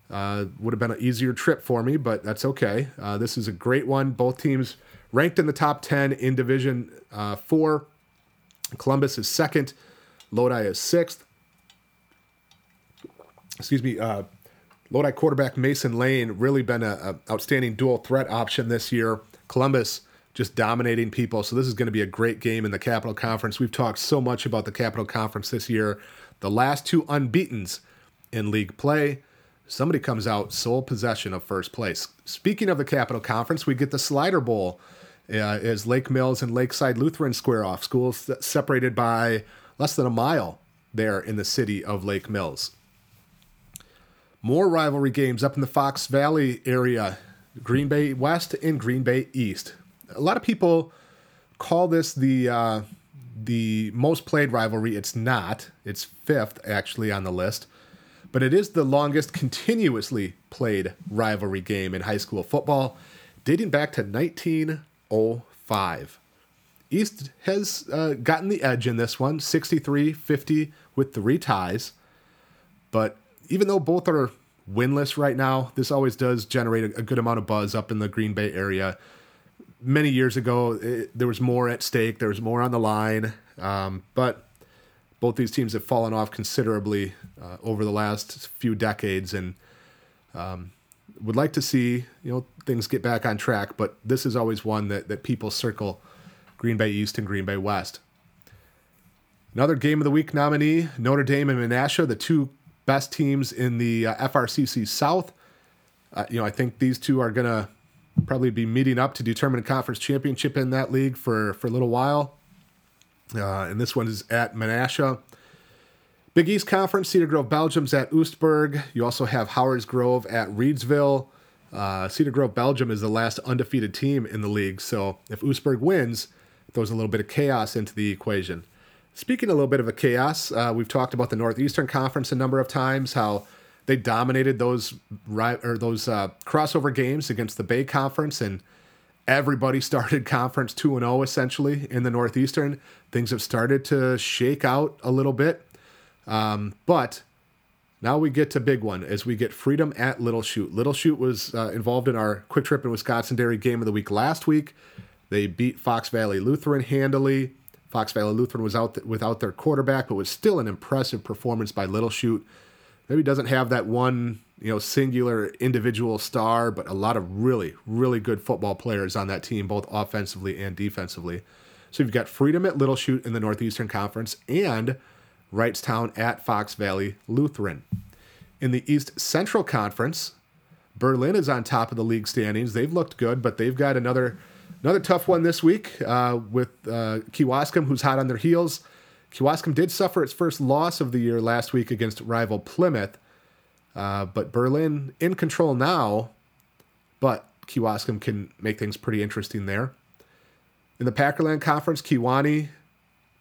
Uh, would have been an easier trip for me, but that's okay. Uh, this is a great one. Both teams ranked in the top 10 in Division uh, 4. Columbus is second, Lodi is sixth. Excuse me. Uh, Lodi quarterback Mason Lane really been a, a outstanding dual threat option this year. Columbus just dominating people. So this is going to be a great game in the Capital Conference. We've talked so much about the Capital Conference this year. The last two unbeaten's in league play. Somebody comes out sole possession of first place. Speaking of the Capital Conference, we get the Slider Bowl uh, as Lake Mills and Lakeside Lutheran square off. Schools separated by less than a mile there in the city of Lake Mills. More rivalry games up in the Fox Valley area, Green Bay West and Green Bay East. A lot of people call this the uh, the most played rivalry. It's not. It's fifth actually on the list, but it is the longest continuously played rivalry game in high school football, dating back to 1905. East has uh, gotten the edge in this one, 63 50 with three ties. But even though both are winless right now, this always does generate a, good amount of buzz up in the Green Bay area. Many years ago, it, there was more at stake, there was more on the line. Um, but both these teams have fallen off considerably uh, over the last few decades and um, would like to see you know things get back on track. But this is always one that, that people circle Green Bay East and Green Bay West. Another game of the week nominee Notre Dame and Menasha, the two best teams in the uh, FRCC South. Uh, you know, I think these two are going to probably be meeting up to determine a conference championship in that league for, for a little while. Uh, and this one is at Menasha. Big East Conference, Cedar Grove, Belgium's at Oostburg. You also have Howards Grove at Reedsville. Uh, Cedar Grove, Belgium is the last undefeated team in the league. So if Oostburg wins, throws a little bit of chaos into the equation. Speaking a little bit of a chaos, uh, we've talked about the Northeastern Conference a number of times. How they dominated those or those uh, crossover games against the Bay Conference, and everybody started conference two and zero oh essentially in the Northeastern. Things have started to shake out a little bit, um, but now we get to big one as we get Freedom at Little Chute. Little Chute was uh, involved in our Kwik Trip in Wisconsin Dairy game of the week last week. They beat Fox Valley Lutheran handily. Fox Valley Lutheran was out th- without their quarterback, but was still an impressive performance by Little Chute. Maybe doesn't have that one, you know, singular individual star, but a lot of really, really good football players on that team, both offensively and defensively. So you've got Freedom at Little Chute in the Northeastern Conference and Wrightstown at Fox Valley Lutheran. In the East Central Conference, Berlin is on top of the league standings. They've looked good, but they've got another Another tough one this week uh, with uh, who's hot on their heels. Kewaskum did suffer its first loss of the year last week against rival Plymouth, uh, but Berlin in control now. But Kewaskum can make things pretty interesting there. In the Packerland Conference, Kewaunee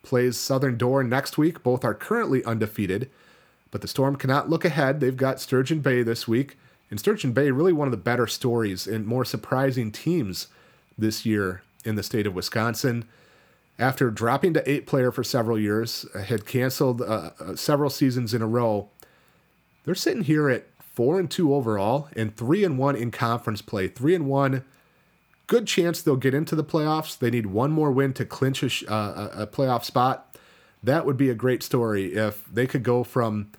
plays Southern Door next week. Both are currently undefeated, but the Storm cannot look ahead. They've got Sturgeon Bay this week, and Sturgeon Bay really one of the better stories and more surprising teams this year in the state of Wisconsin. After dropping to eight player for several years, uh, had canceled uh, uh, several seasons in a row. They're sitting here at four and two overall and three and one in conference play. Three and one, good chance they'll get into the playoffs. They need one more win to clinch a, uh, a playoff spot. That would be a great story if they could go from,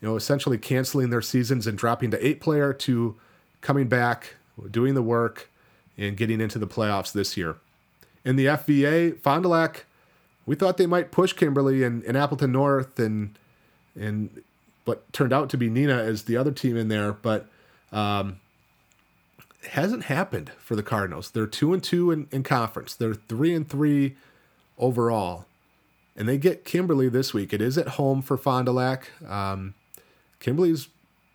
you know, essentially canceling their seasons and dropping to eight player to coming back, doing the work, and getting into the playoffs this year. In the FVA, Fond du Lac, we thought they might push Kimberly and, and Appleton North and and but turned out to be Neenah as the other team in there, but um, hasn't happened for the Cardinals. They're two and two in, in conference. They're three and three overall, and they get Kimberly this week. It is at home for Fond du Lac. Um, Kimberly's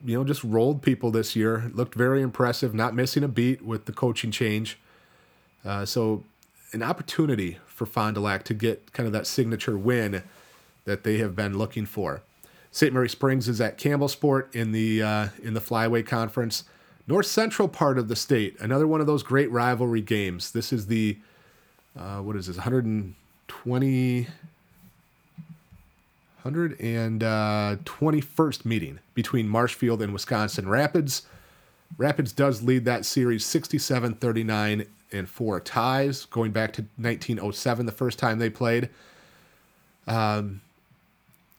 you know, just rolled people this year. Looked very impressive, not missing a beat with the coaching change. Uh, so, an opportunity for Fond du Lac to get kind of that signature win that they have been looking for. St. Mary Springs is at Campbellsport in the uh, in the Flyway Conference, north central part of the state. Another one of those great rivalry games. This is the uh, what is this 120 121st uh, meeting between Marshfield and Wisconsin Rapids. Rapids does lead that series 67 39 and four ties, going back to 1907, the first time they played. Um,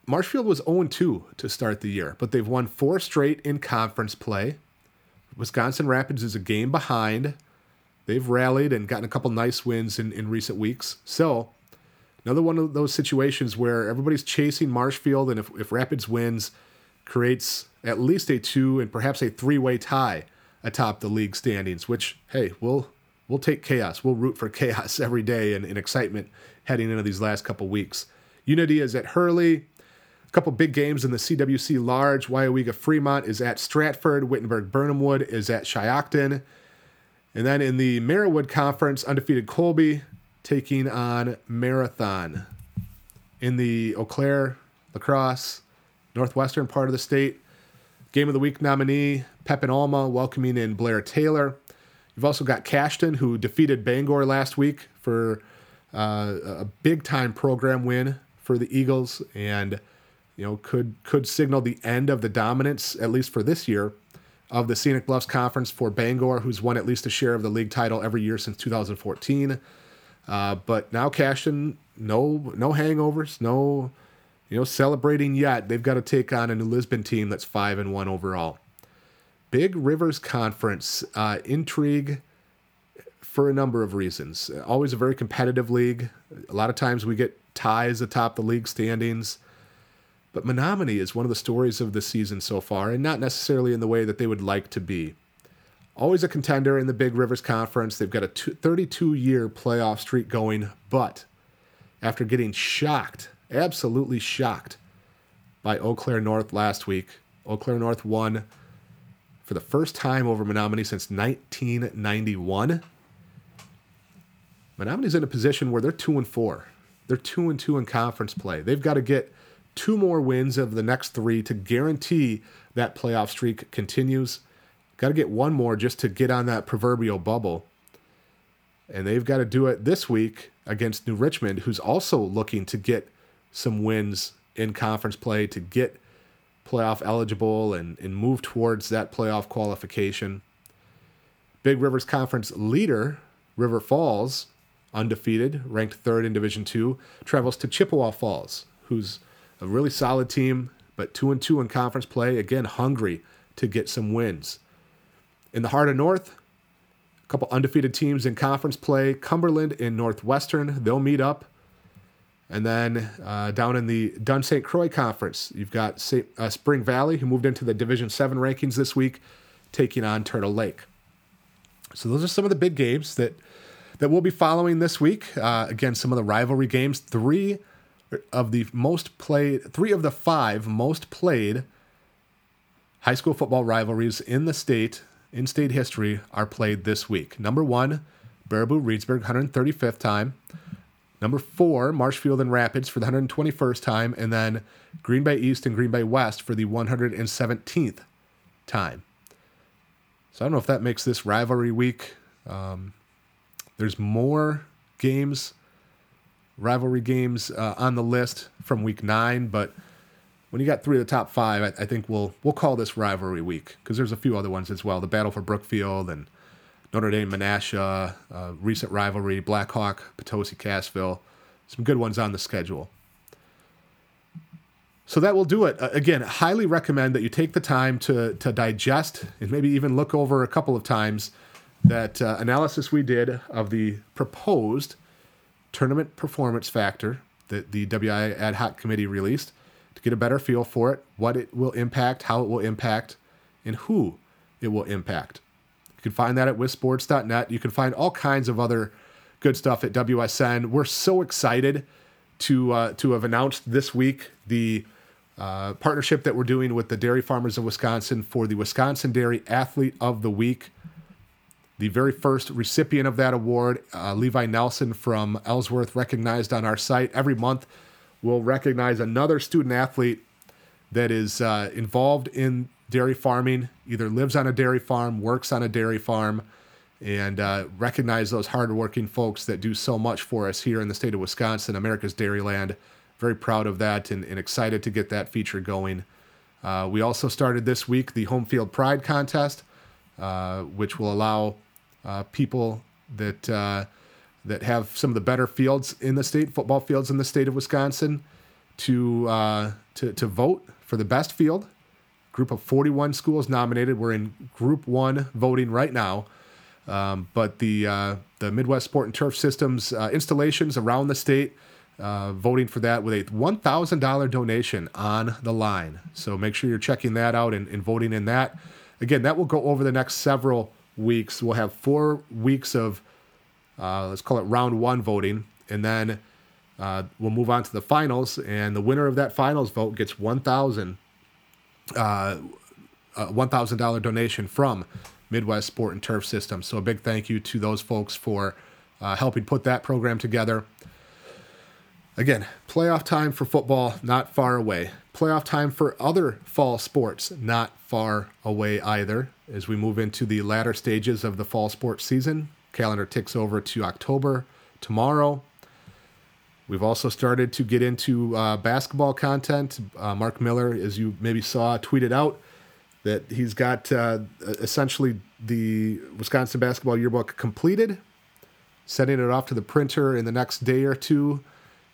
Marshfield was 0 2 to start the year, but they've won four straight in conference play. Wisconsin Rapids is a game behind. They've rallied and gotten a couple nice wins in, in recent weeks. So, another one of those situations where everybody's chasing Marshfield, and if, if Rapids wins, creates at least a two and perhaps a three way tie atop the league standings, which, hey, we'll, we'll take chaos. We'll root for chaos every day and, and excitement heading into these last couple weeks. Unity is at Hurley. Couple big games in the CWC Large. Weyauwega Fremont is at Stratford. Wittenberg Birnhamwood is at Shiocton. And then in the Marawood Conference, undefeated Colby taking on Marathon. In the Eau Claire, La Crosse, northwestern part of the state, Game of the Week nominee Pepin Alma welcoming in Blair Taylor. You've also got Cashton, who defeated Bangor last week for uh, a big time program win for the Eagles, and you know could could signal the end of the dominance at least for this year of the Scenic Bluffs Conference for Bangor, who's won at least a share of the league title every year since 2014. Uh, but now Cashton, no no hangovers, no you know celebrating yet. They've got to take on a New Lisbon team that's five and one overall. Big Rivers Conference uh, intrigue for a number of reasons. Always a very competitive league. A lot of times we get ties atop the league standings. But Menomonie is one of the stories of the season so far, and not necessarily in the way that they would like to be. Always a contender in the Big Rivers Conference. They've got a 32 year playoff streak going, but after getting shocked, absolutely shocked, by Eau Claire North last week, Eau Claire North won for the first time over Menomonie since 1991. Menomonie's in a position where they're two and four. They're two and two in conference play. They've got to get two more wins of the next three to guarantee that playoff streak continues. Got to get one more just to get on that proverbial bubble. And they've got to do it this week against New Richmond, who's also looking to get some wins in conference play to get playoff eligible and, and move towards that playoff qualification. Big Rivers Conference leader, River Falls, undefeated, ranked third in Division Two, travels to Chippewa Falls, who's a really solid team, but two and two in conference play. Again, hungry to get some wins. In the Heart O'North, a couple undefeated teams in conference play. Cumberland and Northwestern, they'll meet up. And then uh, down in the Dunn St. Croix Conference, you've got St. Uh, Spring Valley, who moved into the Division 7 rankings this week, taking on Turtle Lake. So those are some of the big games that that we'll be following this week. Uh, again, some of the rivalry games. Three of the most played, three of the five most played high school football rivalries in the state, in state history, are played this week. Number one, Baraboo Reedsburg, 135th time. Number four, Marshfield and Rapids for the 121st time. And then Green Bay East and Green Bay West for the 117th time. So I don't know if that makes this rivalry week. Um, there's more games rivalry games uh, on the list from week nine, but when you got three of the top five, I, I think we'll we'll call this rivalry week because there's a few other ones as well. The battle for Brookfield and Notre Dame Menasha, uh, recent rivalry, Blackhawk, Potosi, Cassville, some good ones on the schedule. So that will do it. Uh, again, highly recommend that you take the time to to digest and maybe even look over a couple of times that uh, analysis we did of the proposed tournament performance factor that the WIAA ad hoc committee released to get a better feel for it, what it will impact, how it will impact, and who it will impact. You can find that at wissports.net. You can find all kinds of other good stuff at WSN. We're so excited to uh, to have announced this week the uh, partnership that we're doing with the Dairy Farmers of Wisconsin for the Wisconsin Dairy Athlete of the Week. The very first recipient of that award, uh, Levi Nelson from Ellsworth, recognized on our site every month. We'll recognize another student athlete that is uh, involved in dairy farming, either lives on a dairy farm, works on a dairy farm, and uh, recognize those hardworking folks that do so much for us here in the state of Wisconsin, America's Dairyland. Very proud of that and, and excited to get that feature going. Uh, we also started this week the Home Field Pride Contest, uh, which will allow people that uh, that have some of the better fields in the state, football fields in the state of Wisconsin, to, uh, to, to vote for the best field. Group of 41 schools nominated. We're in Group 1 voting right now. Um, but the, uh, the Midwest Sport and Turf Systems uh, installations around the state, uh, voting for that with a $1,000 donation on the line. So make sure you're checking that out and, and voting in that. Again, that will go over the next several weeks. We'll have four weeks of, uh, let's call it round one voting, and then uh, we'll move on to the finals. And the winner of that finals vote gets one thousand, uh, one thousand dollar donation from Midwest Sport and Turf System. So a big thank you to those folks for uh, helping put that program together. Again, playoff time for football not far away. Playoff time for other fall sports not far away either. As we move into the latter stages of the fall sports season, calendar ticks over to October tomorrow. We've also started to get into uh, basketball content. Uh, Mark Miller, as you maybe saw, tweeted out that he's got uh, essentially the Wisconsin basketball yearbook completed, sending it off to the printer in the next day or two,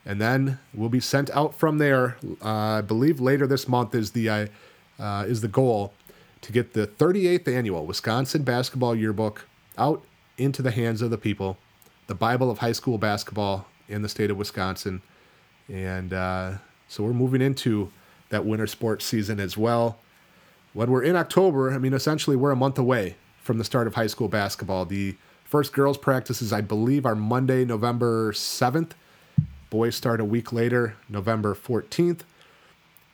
and then will be sent out from there. Uh, I believe later this month is the uh, uh, is the goal to get the 38th annual Wisconsin basketball yearbook out into the hands of the people, the Bible of high school basketball in the state of Wisconsin, and uh, so we're moving into that winter sports season as well when we're in October, I mean, essentially we're a month away from the start of high school basketball. The first girls' practices, I believe, are Monday, November 7th. Boys start a week later, November 14th.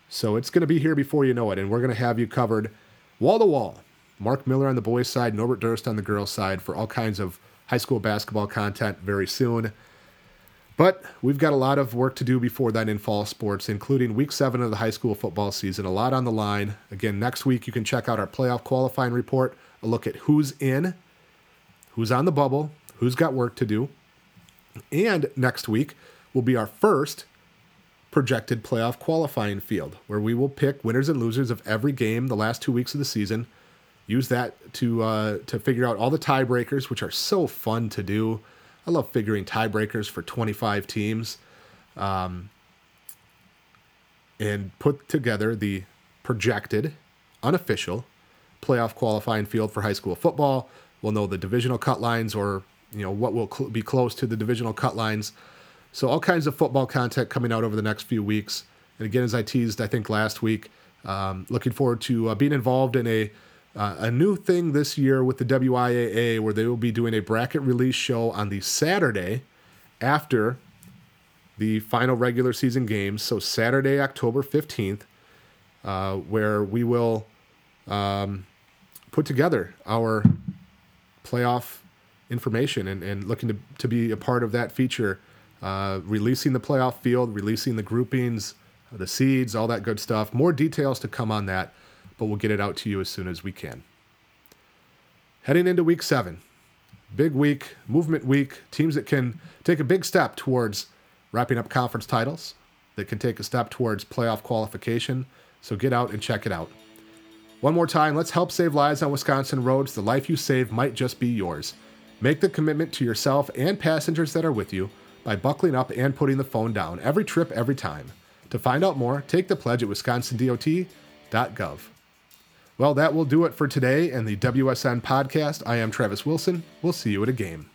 So it's going to be here before you know it, and we're going to have you covered wall to wall. Mark Miller on the boys' side, Norbert Durst on the girls' side for all kinds of high school basketball content very soon. But we've got a lot of work to do before then in fall sports, including week seven of the high school football season. A lot on the line. Again, next week you can check out our playoff qualifying report, a look at who's in, who's on the bubble, who's got work to do. And next week will be our first projected playoff qualifying field, where we will pick winners and losers of every game the last two weeks of the season. Use that to uh, to figure out all the tiebreakers, which are so fun to do. I love figuring tiebreakers for 25 teams um, and put together the projected, unofficial playoff qualifying field for high school football. We'll know the divisional cut lines or you know what will cl- be close to the divisional cut lines. So all kinds of football content coming out over the next few weeks. And again, as I teased, I think last week, um, looking forward to uh, being involved in a uh, a new thing this year with the WIAA where they will be doing a bracket release show on the Saturday after the final regular season games. So, Saturday, October 15th, uh, where we will um, put together our playoff information and, and looking to, to be a part of that feature, uh, releasing the playoff field, releasing the groupings, the seeds, all that good stuff. More details to come on that but we'll get it out to you as soon as we can. Heading into week seven, big week, movement week, teams that can take a big step towards wrapping up conference titles, that can take a step towards playoff qualification. So get out and check it out. One more time, let's help save lives on Wisconsin roads. The life you save might just be yours. Make the commitment to yourself and passengers that are with you by buckling up and putting the phone down every trip, every time. To find out more, take the pledge at wisconsindot.gov. Well, that will do it for today and the WSN podcast. I am Travis Wilson. We'll see you at a game.